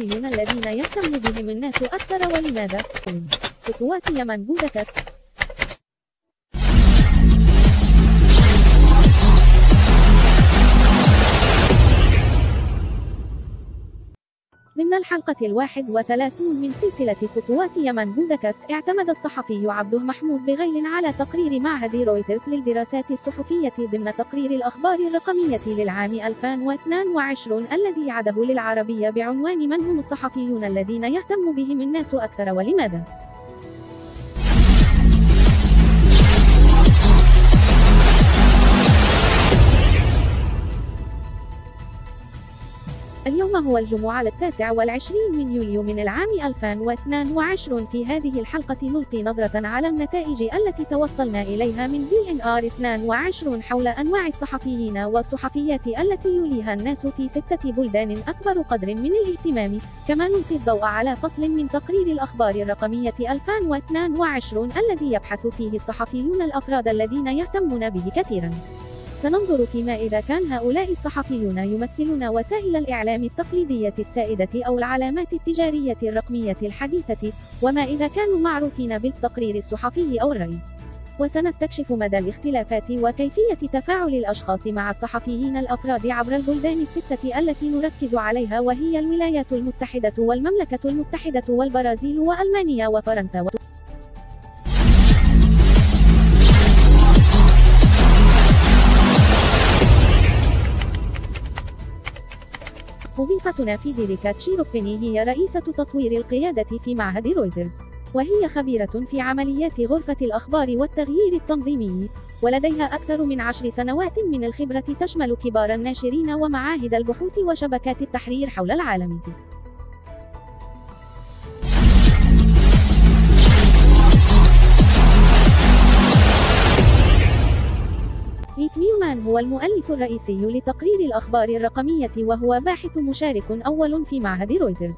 الصحفيون الذين يهتم بهم الناس أكثر ولماذا؟ خطوات يمن ضمن الحلقة الواحد وثلاثون من سلسلة خطوات يمن بودكاست اعتمد الصحفي عبده محمود بغيل على تقرير معهد رويترز للدراسات الصحفية ضمن تقرير الأخبار الرقمية للعام 2022 الذي عده للعربية بعنوان من هم الصحفيون الذين يهتم بهم الناس أكثر ولماذا؟ اليوم هو الجمعة التاسع والعشرين من يوليو من العام 2022 في هذه الحلقة نلقي نظرة على النتائج التي توصلنا إليها من DNR 22 حول أنواع الصحفيين والصحفيات التي يوليها الناس في ستة بلدان أكبر قدر من الاهتمام. كما نلقي الضوء على فصل من تقرير الأخبار الرقمية 2022 الذي يبحث فيه الصحفيون الأفراد الذين يهتمون به كثيرا. سننظر فيما إذا كان هؤلاء الصحفيون يمثلون وسائل الإعلام التقليدية السائدة أو العلامات التجارية الرقمية الحديثة، وما إذا كانوا معروفين بالتقرير الصحفي أو الرأي. وسنستكشف مدى الاختلافات وكيفية تفاعل الأشخاص مع الصحفيين الأفراد عبر البلدان الستة التي نركز عليها وهي الولايات المتحدة والمملكة المتحدة والبرازيل وألمانيا وفرنسا مضيفتنا في ذلك تشيروبيني هي رئيسة تطوير القيادة في معهد رويترز. وهي خبيرة في عمليات غرفة الأخبار والتغيير التنظيمي. ولديها أكثر من عشر سنوات من الخبرة تشمل كبار الناشرين ومعاهد البحوث وشبكات التحرير حول العالم. نيك نيومان هو المؤلف الرئيسي لتقرير الأخبار الرقمية وهو باحث مشارك أول في معهد رويترز.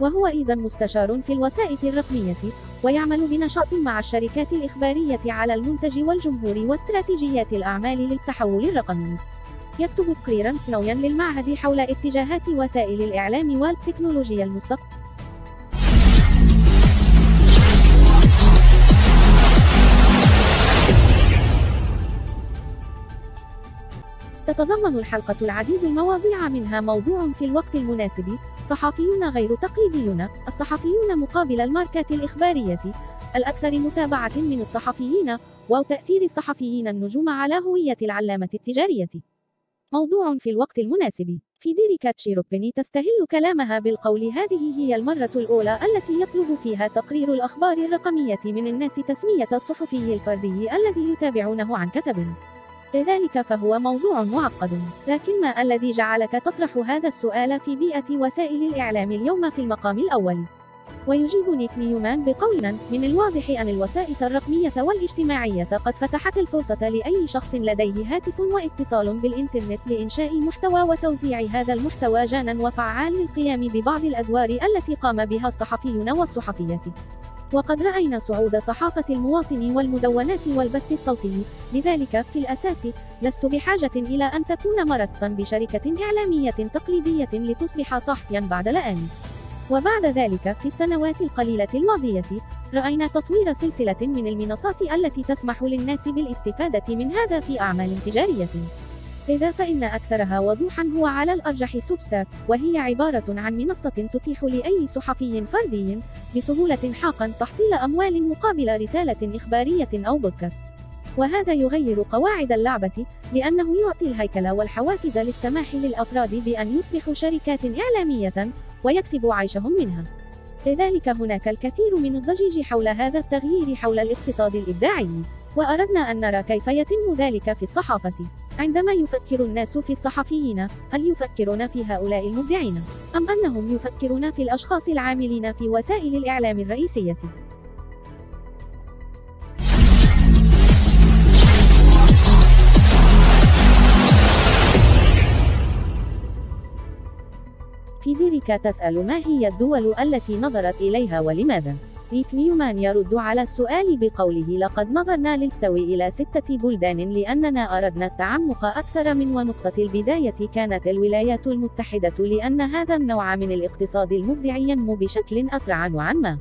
وهو أيضا مستشار في الوسائط الرقمية، ويعمل بنشاط مع الشركات الإخبارية على المنتج والجمهور واستراتيجيات الأعمال للتحول الرقمي. يكتب تقريرا سنويا للمعهد حول اتجاهات وسائل الإعلام والتكنولوجيا المستقبل تتضمن الحلقة العديد المواضيع منها موضوع في الوقت المناسب، صحفيون غير تقليديون، الصحفيون مقابل الماركات الإخبارية، الأكثر متابعة من الصحفيين، وتأثير الصحفيين النجوم على هوية العلامة التجارية. موضوع في الوقت المناسب. في دير كاتشيروبيني تستهل كلامها بالقول هذه هي المرة الأولى التي يطلب فيها تقرير الأخبار الرقمية من الناس تسمية الصحفي الفردي الذي يتابعونه عن كتب. لذلك فهو موضوع معقد. لكن ما الذي جعلك تطرح هذا السؤال في بيئة وسائل الإعلام اليوم في المقام الأول؟ ويجيب نيك نيومان بقولنا من الواضح أن الوسائط الرقمية والاجتماعية قد فتحت الفرصة لأي شخص لديه هاتف واتصال بالإنترنت لإنشاء محتوى وتوزيع هذا المحتوى جانا وفعال للقيام ببعض الأدوار التي قام بها الصحفيون والصحفيات. وقد رأينا صعود صحافة المواطن والمدونات والبث الصوتي، لذلك في الأساس لست بحاجة إلى أن تكون مرتبطا بشركة إعلامية تقليدية لتصبح صحفيا بعد الآن. وبعد ذلك في السنوات القليلة الماضية رأينا تطوير سلسلة من المنصات التي تسمح للناس بالاستفادة من هذا في أعمال تجارية. لذا فإن أكثرها وضوحا هو على الأرجح سوبستاك وهي عبارة عن منصة تتيح لأي صحفي فردي بسهولة حقا تحصيل أموال مقابل رسالة إخبارية أو بودكاست. وهذا يغير قواعد اللعبة لأنه يعطي الهيكل والحوافز للسماح للأفراد بأن يصبحوا شركات إعلامية ويكسبوا عيشهم منها. لذلك هناك الكثير من الضجيج حول هذا التغيير حول الاقتصاد الإبداعي وأردنا أن نرى كيف يتم ذلك في الصحافة. عندما يفكر الناس في الصحفيين هل يفكرون في هؤلاء المبدعين؟ أم أنهم يفكرون في الأشخاص العاملين في وسائل الإعلام الرئيسية؟ في ديريكا تسأل ما هي الدول التي نظرت إليها ولماذا؟ ريك نيومان يرد على السؤال بقوله لقد نظرنا للتو إلى ستة بلدان لأننا أردنا التعمق أكثر من ونقطة البداية. كانت الولايات المتحدة لأن هذا النوع من الاقتصاد المبدع ينمو بشكل أسرع نوعا ما.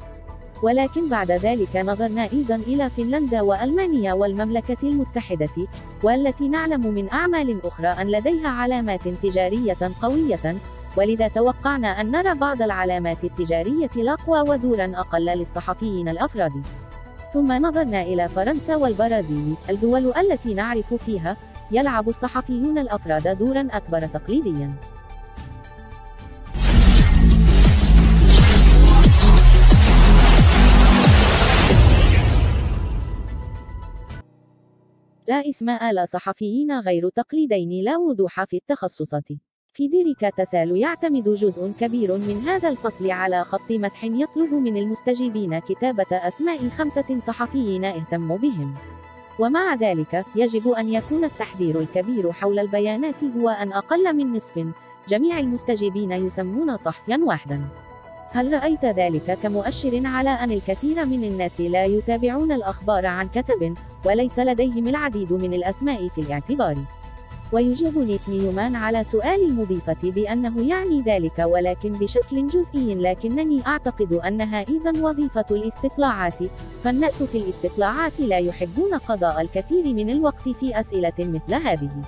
ولكن بعد ذلك نظرنا أيضا إلى فنلندا وألمانيا والمملكة المتحدة والتي نعلم من أعمال أخرى أن لديها علامات تجارية قوية. ولذا توقعنا أن نرى بعض العلامات التجارية الأقوى ودورا أقل للصحفيين الأفراد. ثم نظرنا إلى فرنسا والبرازيل الدول التي نعرف فيها يلعب الصحفيون الأفراد دورا أكبر تقليديا. لا إسماء لا صحفيين غير تقليدين لا وضوح في التخصصات. في ديريكا تسال يعتمد جزء كبير من هذا الفصل على خط مسح يطلب من المستجيبين كتابة أسماء خمسة صحفيين اهتموا بهم. ومع ذلك، يجب أن يكون التحذير الكبير حول البيانات هو أن أقل من نصف جميع المستجيبين يسمون صحفيا واحدا. هل رأيت ذلك كمؤشر على أن الكثير من الناس لا يتابعون الأخبار عن كتب، وليس لديهم العديد من الأسماء في الاعتبار؟ ويجيب نيك نيومان على سؤال المضيفة بأنه يعني ذلك ولكن بشكل جزئي لكنني أعتقد أنها إذا وظيفة الاستطلاعات. فالناس في الاستطلاعات لا يحبون قضاء الكثير من الوقت في أسئلة مثل هذه.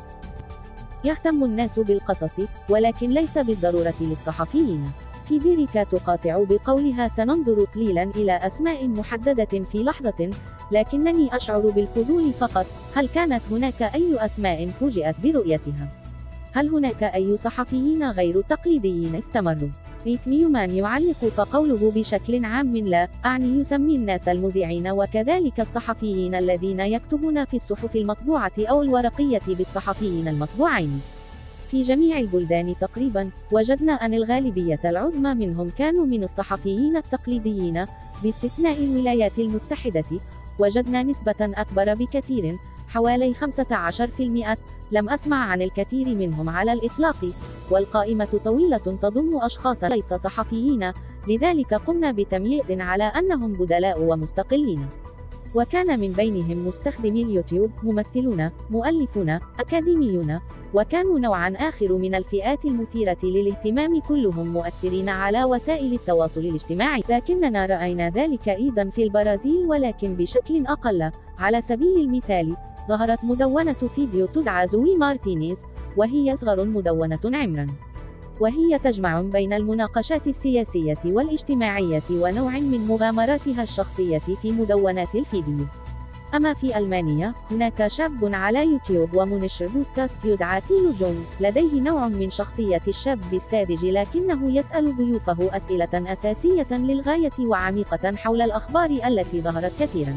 يهتم الناس بالقصص ولكن ليس بالضرورة للصحفيين. في ديريكا تقاطع بقولها سننظر قليلا إلى أسماء محددة في لحظة لكنني أشعر بالفضول فقط هل كانت هناك أي أسماء فوجئت برؤيتها؟ هل هناك أي صحفيين غير تقليديين استمروا؟ ريك نيومان يعلق فقوله بشكل عام لا أعني يسمي الناس المذيعين وكذلك الصحفيين الذين يكتبون في الصحف المطبوعة أو الورقية بالصحفيين المطبوعين في جميع البلدان تقريبا وجدنا أن الغالبية العظمى منهم كانوا من الصحفيين التقليديين باستثناء الولايات المتحدة وجدنا نسبة أكبر بكثير حوالي 15% لم أسمع عن الكثير منهم على الإطلاق والقائمة طويلة تضم أشخاص ليس صحفيين. لذلك قمنا بتمييز على أنهم بدلاء ومستقلين. وكان من بينهم مستخدمي اليوتيوب ممثلون مؤلفون أكاديميون وكانوا نوعا آخر من الفئات المثيرة للاهتمام كلهم مؤثرين على وسائل التواصل الاجتماعي. لكننا رأينا ذلك أيضا في البرازيل ولكن بشكل أقل. على سبيل المثال ظهرت مدونة فيديو تدعى زوي مارتينيز وهي أصغر مدونة عمرا. وهي تجمع بين المناقشات السياسية والاجتماعية ونوع من مغامراتها الشخصية في مدونات الفيديو. أما في ألمانيا هناك شاب على يوتيوب ومنشئ بودكاست يدعى تيلو جونغ لديه نوع من شخصية الشاب الساذج لكنه يسأل ضيوفه أسئلة أساسية للغاية وعميقة حول الأخبار التي ظهرت كثيرا.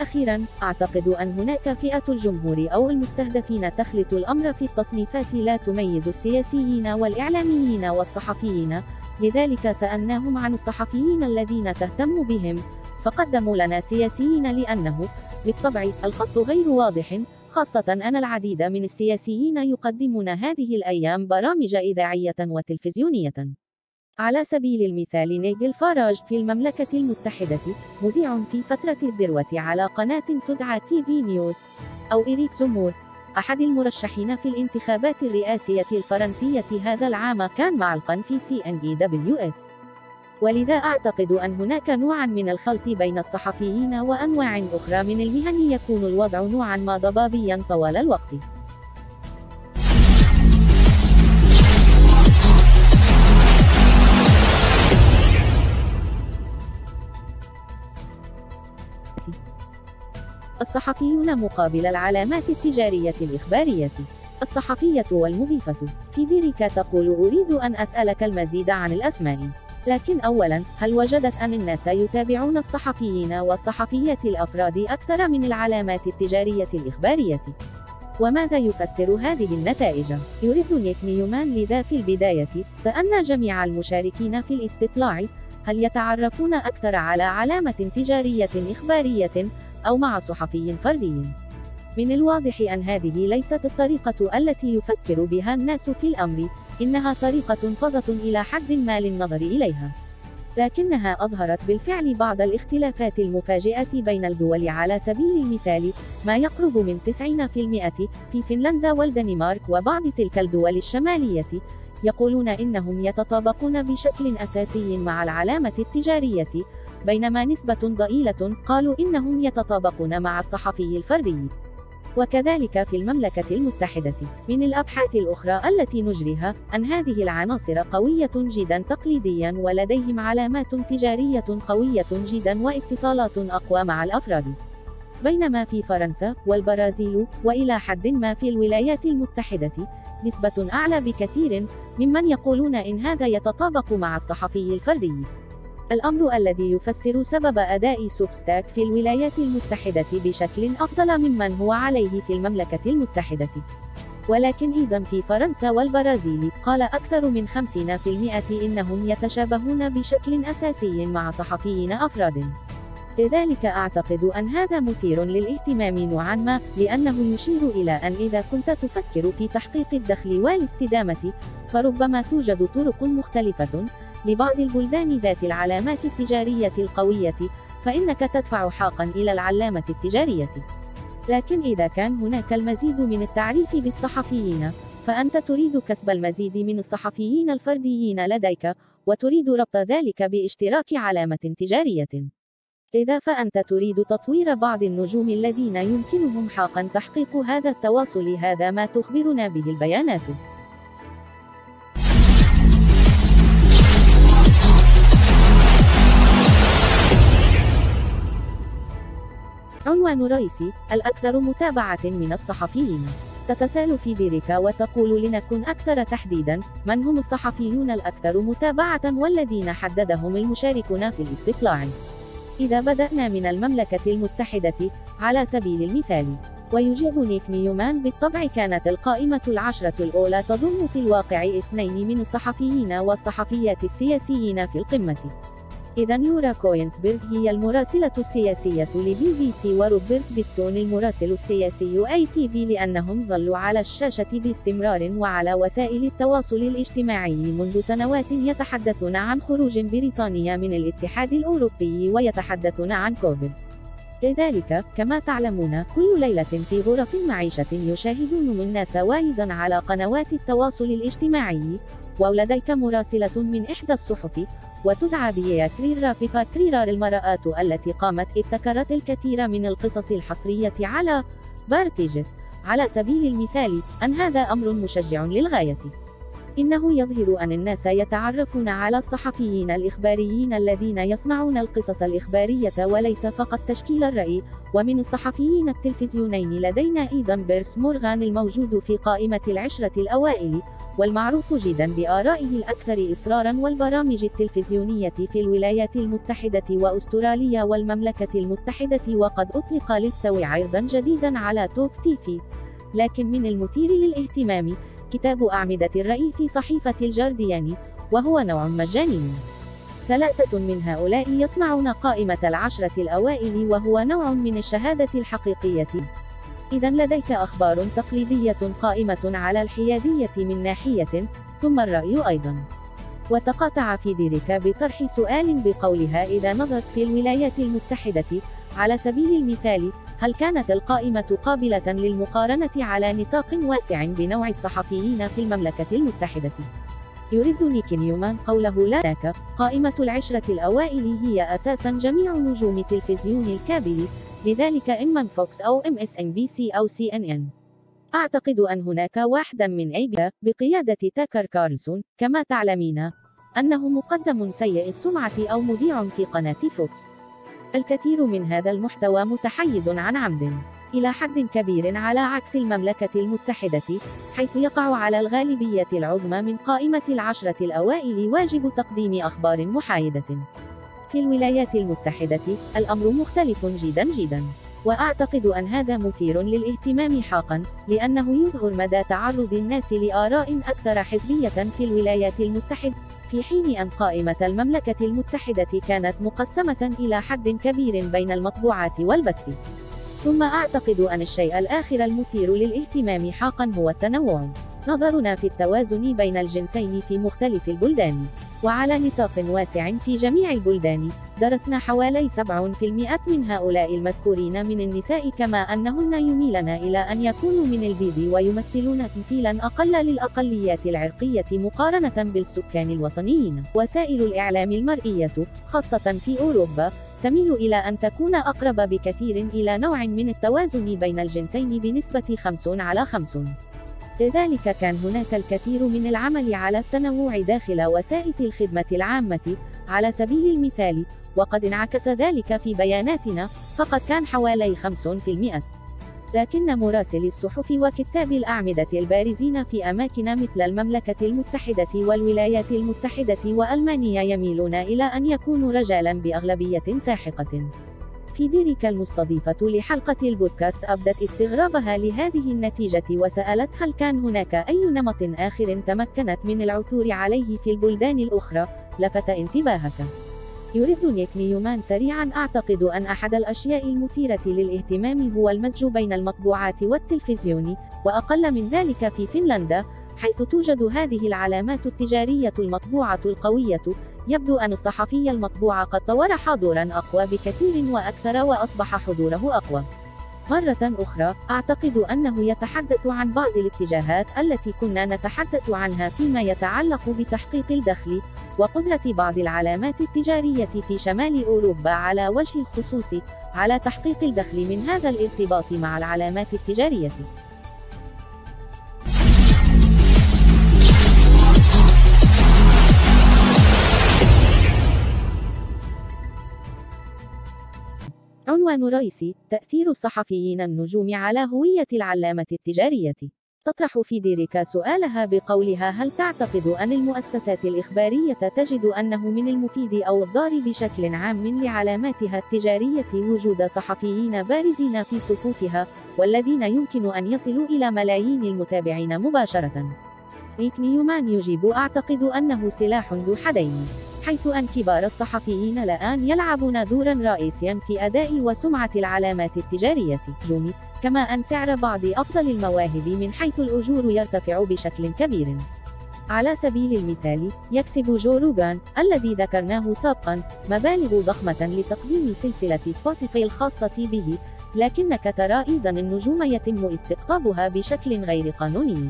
أخيرا أعتقد أن هناك فئة الجمهور أو المستهدفين تخلط الأمر في التصنيفات لا تميز السياسيين والإعلاميين والصحفيين لذلك سألناهم عن الصحفيين الذين تهتم بهم. فقدموا لنا سياسيين لأنه بالطبع الخط غير واضح خاصة أن العديد من السياسيين يقدمون هذه الأيام برامج إذاعية وتلفزيونية. على سبيل المثال نيجل فاراج في المملكة المتحدة مذيع في فترة الذروة على قناة تدعى تي في نيوز أو إريك زمور أحد المرشحين في الانتخابات الرئاسية الفرنسية هذا العام كان معلقا في سي إن إي دبليو إس. ولذا أعتقد أن هناك نوعا من الخلط بين الصحفيين وأنواع أخرى من المهن يكون الوضع نوعا ما ضبابيا طوال الوقت. الصحفيون مقابل العلامات التجارية الإخبارية. الصحفية والمضيفة. في ديريكا تقول أريد أن أسألك المزيد عن الأسماء. لكن أولا هل وجدت أن الناس يتابعون الصحفيين والصحفيات الأفراد أكثر من العلامات التجارية الإخبارية؟ وماذا يفسر هذه النتائج؟ يريد نيك نيومان لذا في البداية. سألنا جميع المشاركين في الاستطلاع. هل يتعرفون أكثر على علامة تجارية إخبارية؟ أو مع صحفي فردي؟ من الواضح أن هذه ليست الطريقة التي يفكر بها الناس في الأمر، إنها طريقة فظة إلى حد ما للنظر إليها. لكنها أظهرت بالفعل بعض الاختلافات المفاجئة بين الدول على سبيل المثال ما يقرب من 90% في فنلندا والدنمارك وبعض تلك الدول الشمالية يقولون إنهم يتطابقون بشكل أساسي مع العلامة التجارية بينما نسبة ضئيلة قالوا إنهم يتطابقون مع الصحفي الفردي. وكذلك في المملكة المتحدة من الأبحاث الأخرى التي نجريها أن هذه العناصر قوية جدا تقليديا ولديهم علامات تجارية قوية جدا واتصالات أقوى مع الأفراد. بينما في فرنسا والبرازيل وإلى حد ما في الولايات المتحدة نسبة أعلى بكثير ممن يقولون إن هذا يتطابق مع الصحفي الفردي. الأمر الذي يفسر سبب أداء سوبستاك في الولايات المتحدة بشكل أفضل ممن هو عليه في المملكة المتحدة. ولكن أيضا في فرنسا والبرازيل قال أكثر من 50% إنهم يتشابهون بشكل أساسي مع صحفيين أفراد. لذلك أعتقد أن هذا مثير للاهتمام نوعا ما، لأنه يشير إلى أن إذا كنت تفكر في تحقيق الدخل والاستدامة، فربما توجد طرق مختلفة لبعض البلدان ذات العلامات التجارية القوية، فإنك تدفع حقا إلى العلامة التجارية. لكن إذا كان هناك المزيد من التعريف بالصحفيين، فأنت تريد كسب المزيد من الصحفيين الفرديين لديك، وتريد ربط ذلك باشتراك علامة تجارية. إذا فأنت تريد تطوير بعض النجوم الذين يمكنهم حقا تحقيق هذا التواصل هذا ما تخبرنا به البيانات. عنوان رئيسي الأكثر متابعة من الصحفيين. تتساءل في ديريكا وتقول لنكن أكثر تحديدا من هم الصحفيون الأكثر متابعة والذين حددهم المشاركون في الاستطلاع. إذا بدأنا من المملكة المتحدة على سبيل المثال ويجيب نيك نيومان بالطبع كانت القائمة العشرة الأولى تضم في الواقع اثنين من الصحفيين والصحفيات السياسيين في القمة. إذا لورا كوينسبرغ هي المراسلة السياسية لبي بي سي وروبرت بيستون المراسل السياسي آي تي في لأنهم ظلوا على الشاشة باستمرار وعلى وسائل التواصل الاجتماعي منذ سنوات يتحدثون عن خروج بريطانيا من الاتحاد الأوروبي ويتحدثون عن كوفيد. لذلك كما تعلمون كل ليلة في غرف معيشة يشاهدون الناس وأيضا على قنوات التواصل الاجتماعي ولديك مراسلة من إحدى الصحف وتدعى بيا كريرا بيبا كريرا المرآة التي قامت ابتكرت الكثير من القصص الحصرية على بارتيجت على سبيل المثال أن هذا أمر مشجع للغاية. إنه يظهر أن الناس يتعرفون على الصحفيين الإخباريين الذين يصنعون القصص الإخبارية وليس فقط تشكيل الرأي، ومن الصحفيين التلفزيونين لدينا أيضا بيرس مورغان الموجود في قائمة العشرة الأوائل، والمعروف جدا بآرائه الأكثر إصرارا والبرامج التلفزيونية في الولايات المتحدة وأستراليا والمملكة المتحدة وقد أطلق للتو عرضا جديدا على توك تيفي. لكن من المثير للاهتمام كتاب أعمدة الرأي في صحيفة الجارديان وهو نوع مجاني. ثلاثة من هؤلاء يصنعون قائمة العشرة الأوائل وهو نوع من الشهادة الحقيقية. إذا لديك أخبار تقليدية قائمة على الحيادية من ناحية، ثم الرأي أيضا. وتقاطع في ديريكا بطرح سؤال بقولها إذا نظرت في الولايات المتحدة، على سبيل المثال، هل كانت القائمة قابلة للمقارنة على نطاق واسع بنوع الصحفيين في المملكة المتحدة؟ يرد نيك نيومان قوله لا لك قائمة العشرة الأوائل هي أساسا جميع نجوم تلفزيون الكابل لذلك إما فوكس أو إم إس إن بي سي أو سي إن إن. أعتقد أن هناك واحدا من أي بقيادة تاكر كارلسون كما تعلمين أنه مقدم سيء السمعة أو مذيع في قناة فوكس. الكثير من هذا المحتوى متحيز عن عمد إلى حد كبير على عكس المملكة المتحدة حيث يقع على الغالبية العظمى من قائمة العشرة الأوائل واجب تقديم أخبار محايدة في الولايات المتحدة الأمر مختلف جدا جدا. وأعتقد أن هذا مثير للاهتمام حقا لأنه يظهر مدى تعرض الناس لآراء أكثر حزبية في الولايات المتحدة في حين أن قائمة المملكة المتحدة كانت مقسمة إلى حد كبير بين المطبوعات والبث. ثم أعتقد أن الشيء الآخر المثير للاهتمام حقا هو التنوع. نظرنا في التوازن بين الجنسين في مختلف البلدان. وعلى نطاق واسع في جميع البلدان درسنا حوالي 7% من هؤلاء المذكورين من النساء كما أنهن يميلن إلى أن يكونوا من البيض ويمثلون تمثيلا أقل للأقليات العرقية مقارنة بالسكان الوطنيين. وسائل الإعلام المرئية خاصة في أوروبا تميل إلى أن تكون أقرب بكثير إلى نوع من التوازن بين الجنسين بنسبة 50 على 50 لذلك كان هناك الكثير من العمل على التنوع داخل وسائل الخدمة العامة على سبيل المثال وقد انعكس ذلك في بياناتنا فقد كان حوالي 50% لكن مراسلي الصحف وكتاب الأعمدة البارزين في أماكن مثل المملكة المتحدة والولايات المتحدة وألمانيا يميلون إلى أن يكونوا رجالا بأغلبية ساحقة. في ديريكا المستضيفة لحلقة البودكاست أبدت استغرابها لهذه النتيجة وسألت هل كان هناك أي نمط آخر تمكنت من العثور عليه في البلدان الأخرى؟ لفت انتباهك. يرد نيك نيومان سريعا أعتقد أن أحد الأشياء المثيرة للاهتمام هو المزج بين المطبوعات والتلفزيون وأقل من ذلك في فنلندا حيث توجد هذه العلامات التجارية المطبوعة القوية يبدو أن الصحفي المطبوع قد طور حضورا أقوى بكثير وأكثر وأصبح حضوره أقوى مرة أخرى، أعتقد أنه يتحدث عن بعض الاتجاهات التي كنا نتحدث عنها فيما يتعلق بتحقيق الدخل، وقدرة بعض العلامات التجارية في شمال أوروبا على وجه الخصوص على تحقيق الدخل من هذا الارتباط مع العلامات التجارية. عنوان رئيسي: تأثير الصحفيين النجوم على هوية العلامة التجارية. تطرح في ديريكا سؤالها بقولها هل تعتقد أن المؤسسات الإخبارية تجد أنه من المفيد أو الضار بشكل عام لعلاماتها التجارية وجود صحفيين بارزين في صفوفها والذين يمكن أن يصلوا إلى ملايين المتابعين مباشرة؟ نيك نيومان يجيب أعتقد أنه سلاح ذو حدين حيث أن كبار الصحفيين الآن يلعبون دورا رئيسيا في أداء وسمعة العلامات التجارية. جومي. كما أن سعر بعض أفضل المواهب من حيث الأجور يرتفع بشكل كبير. على سبيل المثال يكسب جو روغان الذي ذكرناه سابقا مبالغ ضخمة لتقديم سلسلة سبوتيفاي الخاصة به لكنك ترى أيضا النجوم يتم استقطابها بشكل غير قانوني.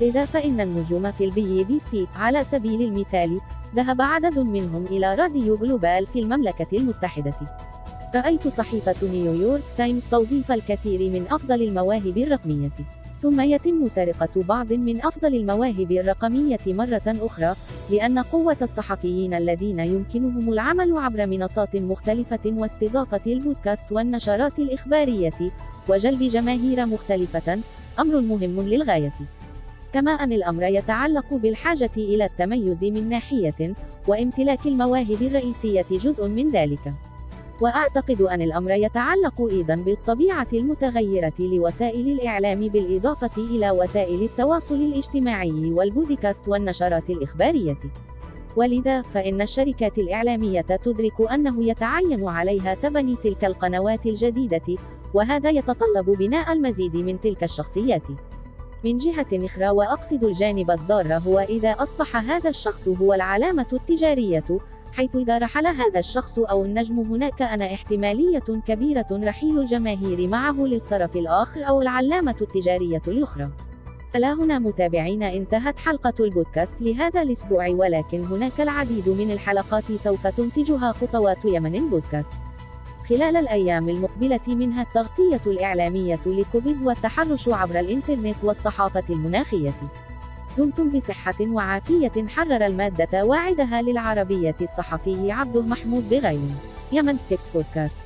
لذا فإن النجوم في البي بي سي على سبيل المثال ذهب عدد منهم إلى راديو جلوبال في المملكة المتحدة. رأيت صحيفة نيويورك تايمز توظيف الكثير من أفضل المواهب الرقمية. ثم يتم سرقة بعض من أفضل المواهب الرقمية مرة أخرى لأن قوة الصحفيين الذين يمكنهم العمل عبر منصات مختلفة واستضافة البودكاست والنشرات الإخبارية وجلب جماهير مختلفة أمر مهم للغاية. كما أن الأمر يتعلق بالحاجة إلى التميز من ناحية، وامتلاك المواهب الرئيسية جزء من ذلك. وأعتقد أن الأمر يتعلق أيضا بالطبيعة المتغيرة لوسائل الإعلام بالإضافة إلى وسائل التواصل الاجتماعي والبودكاست والنشرات الإخبارية. ولذا فإن الشركات الإعلامية تدرك أنه يتعين عليها تبني تلك القنوات الجديدة، وهذا يتطلب بناء المزيد من تلك الشخصيات. من جهة أخرى وأقصد الجانب الضار هو إذا أصبح هذا الشخص هو العلامة التجارية حيث إذا رحل هذا الشخص أو النجم هناك أنا احتمالية كبيرة رحيل الجماهير معه للطرف الآخر أو العلامة التجارية الأخرى. ألا هنا متابعين انتهت حلقة البودكاست لهذا الأسبوع ولكن هناك العديد من الحلقات سوف تنتجها خطوات يمن بودكاست. خلال الأيام المقبلة منها التغطية الإعلامية لكوفيد والتحرش عبر الإنترنت والصحافة المناخية. دمتم بصحة وعافية حرر المادة واعدها للعربية الصحفي عبد محمود بغيم. يمن ستيكس بودكاست.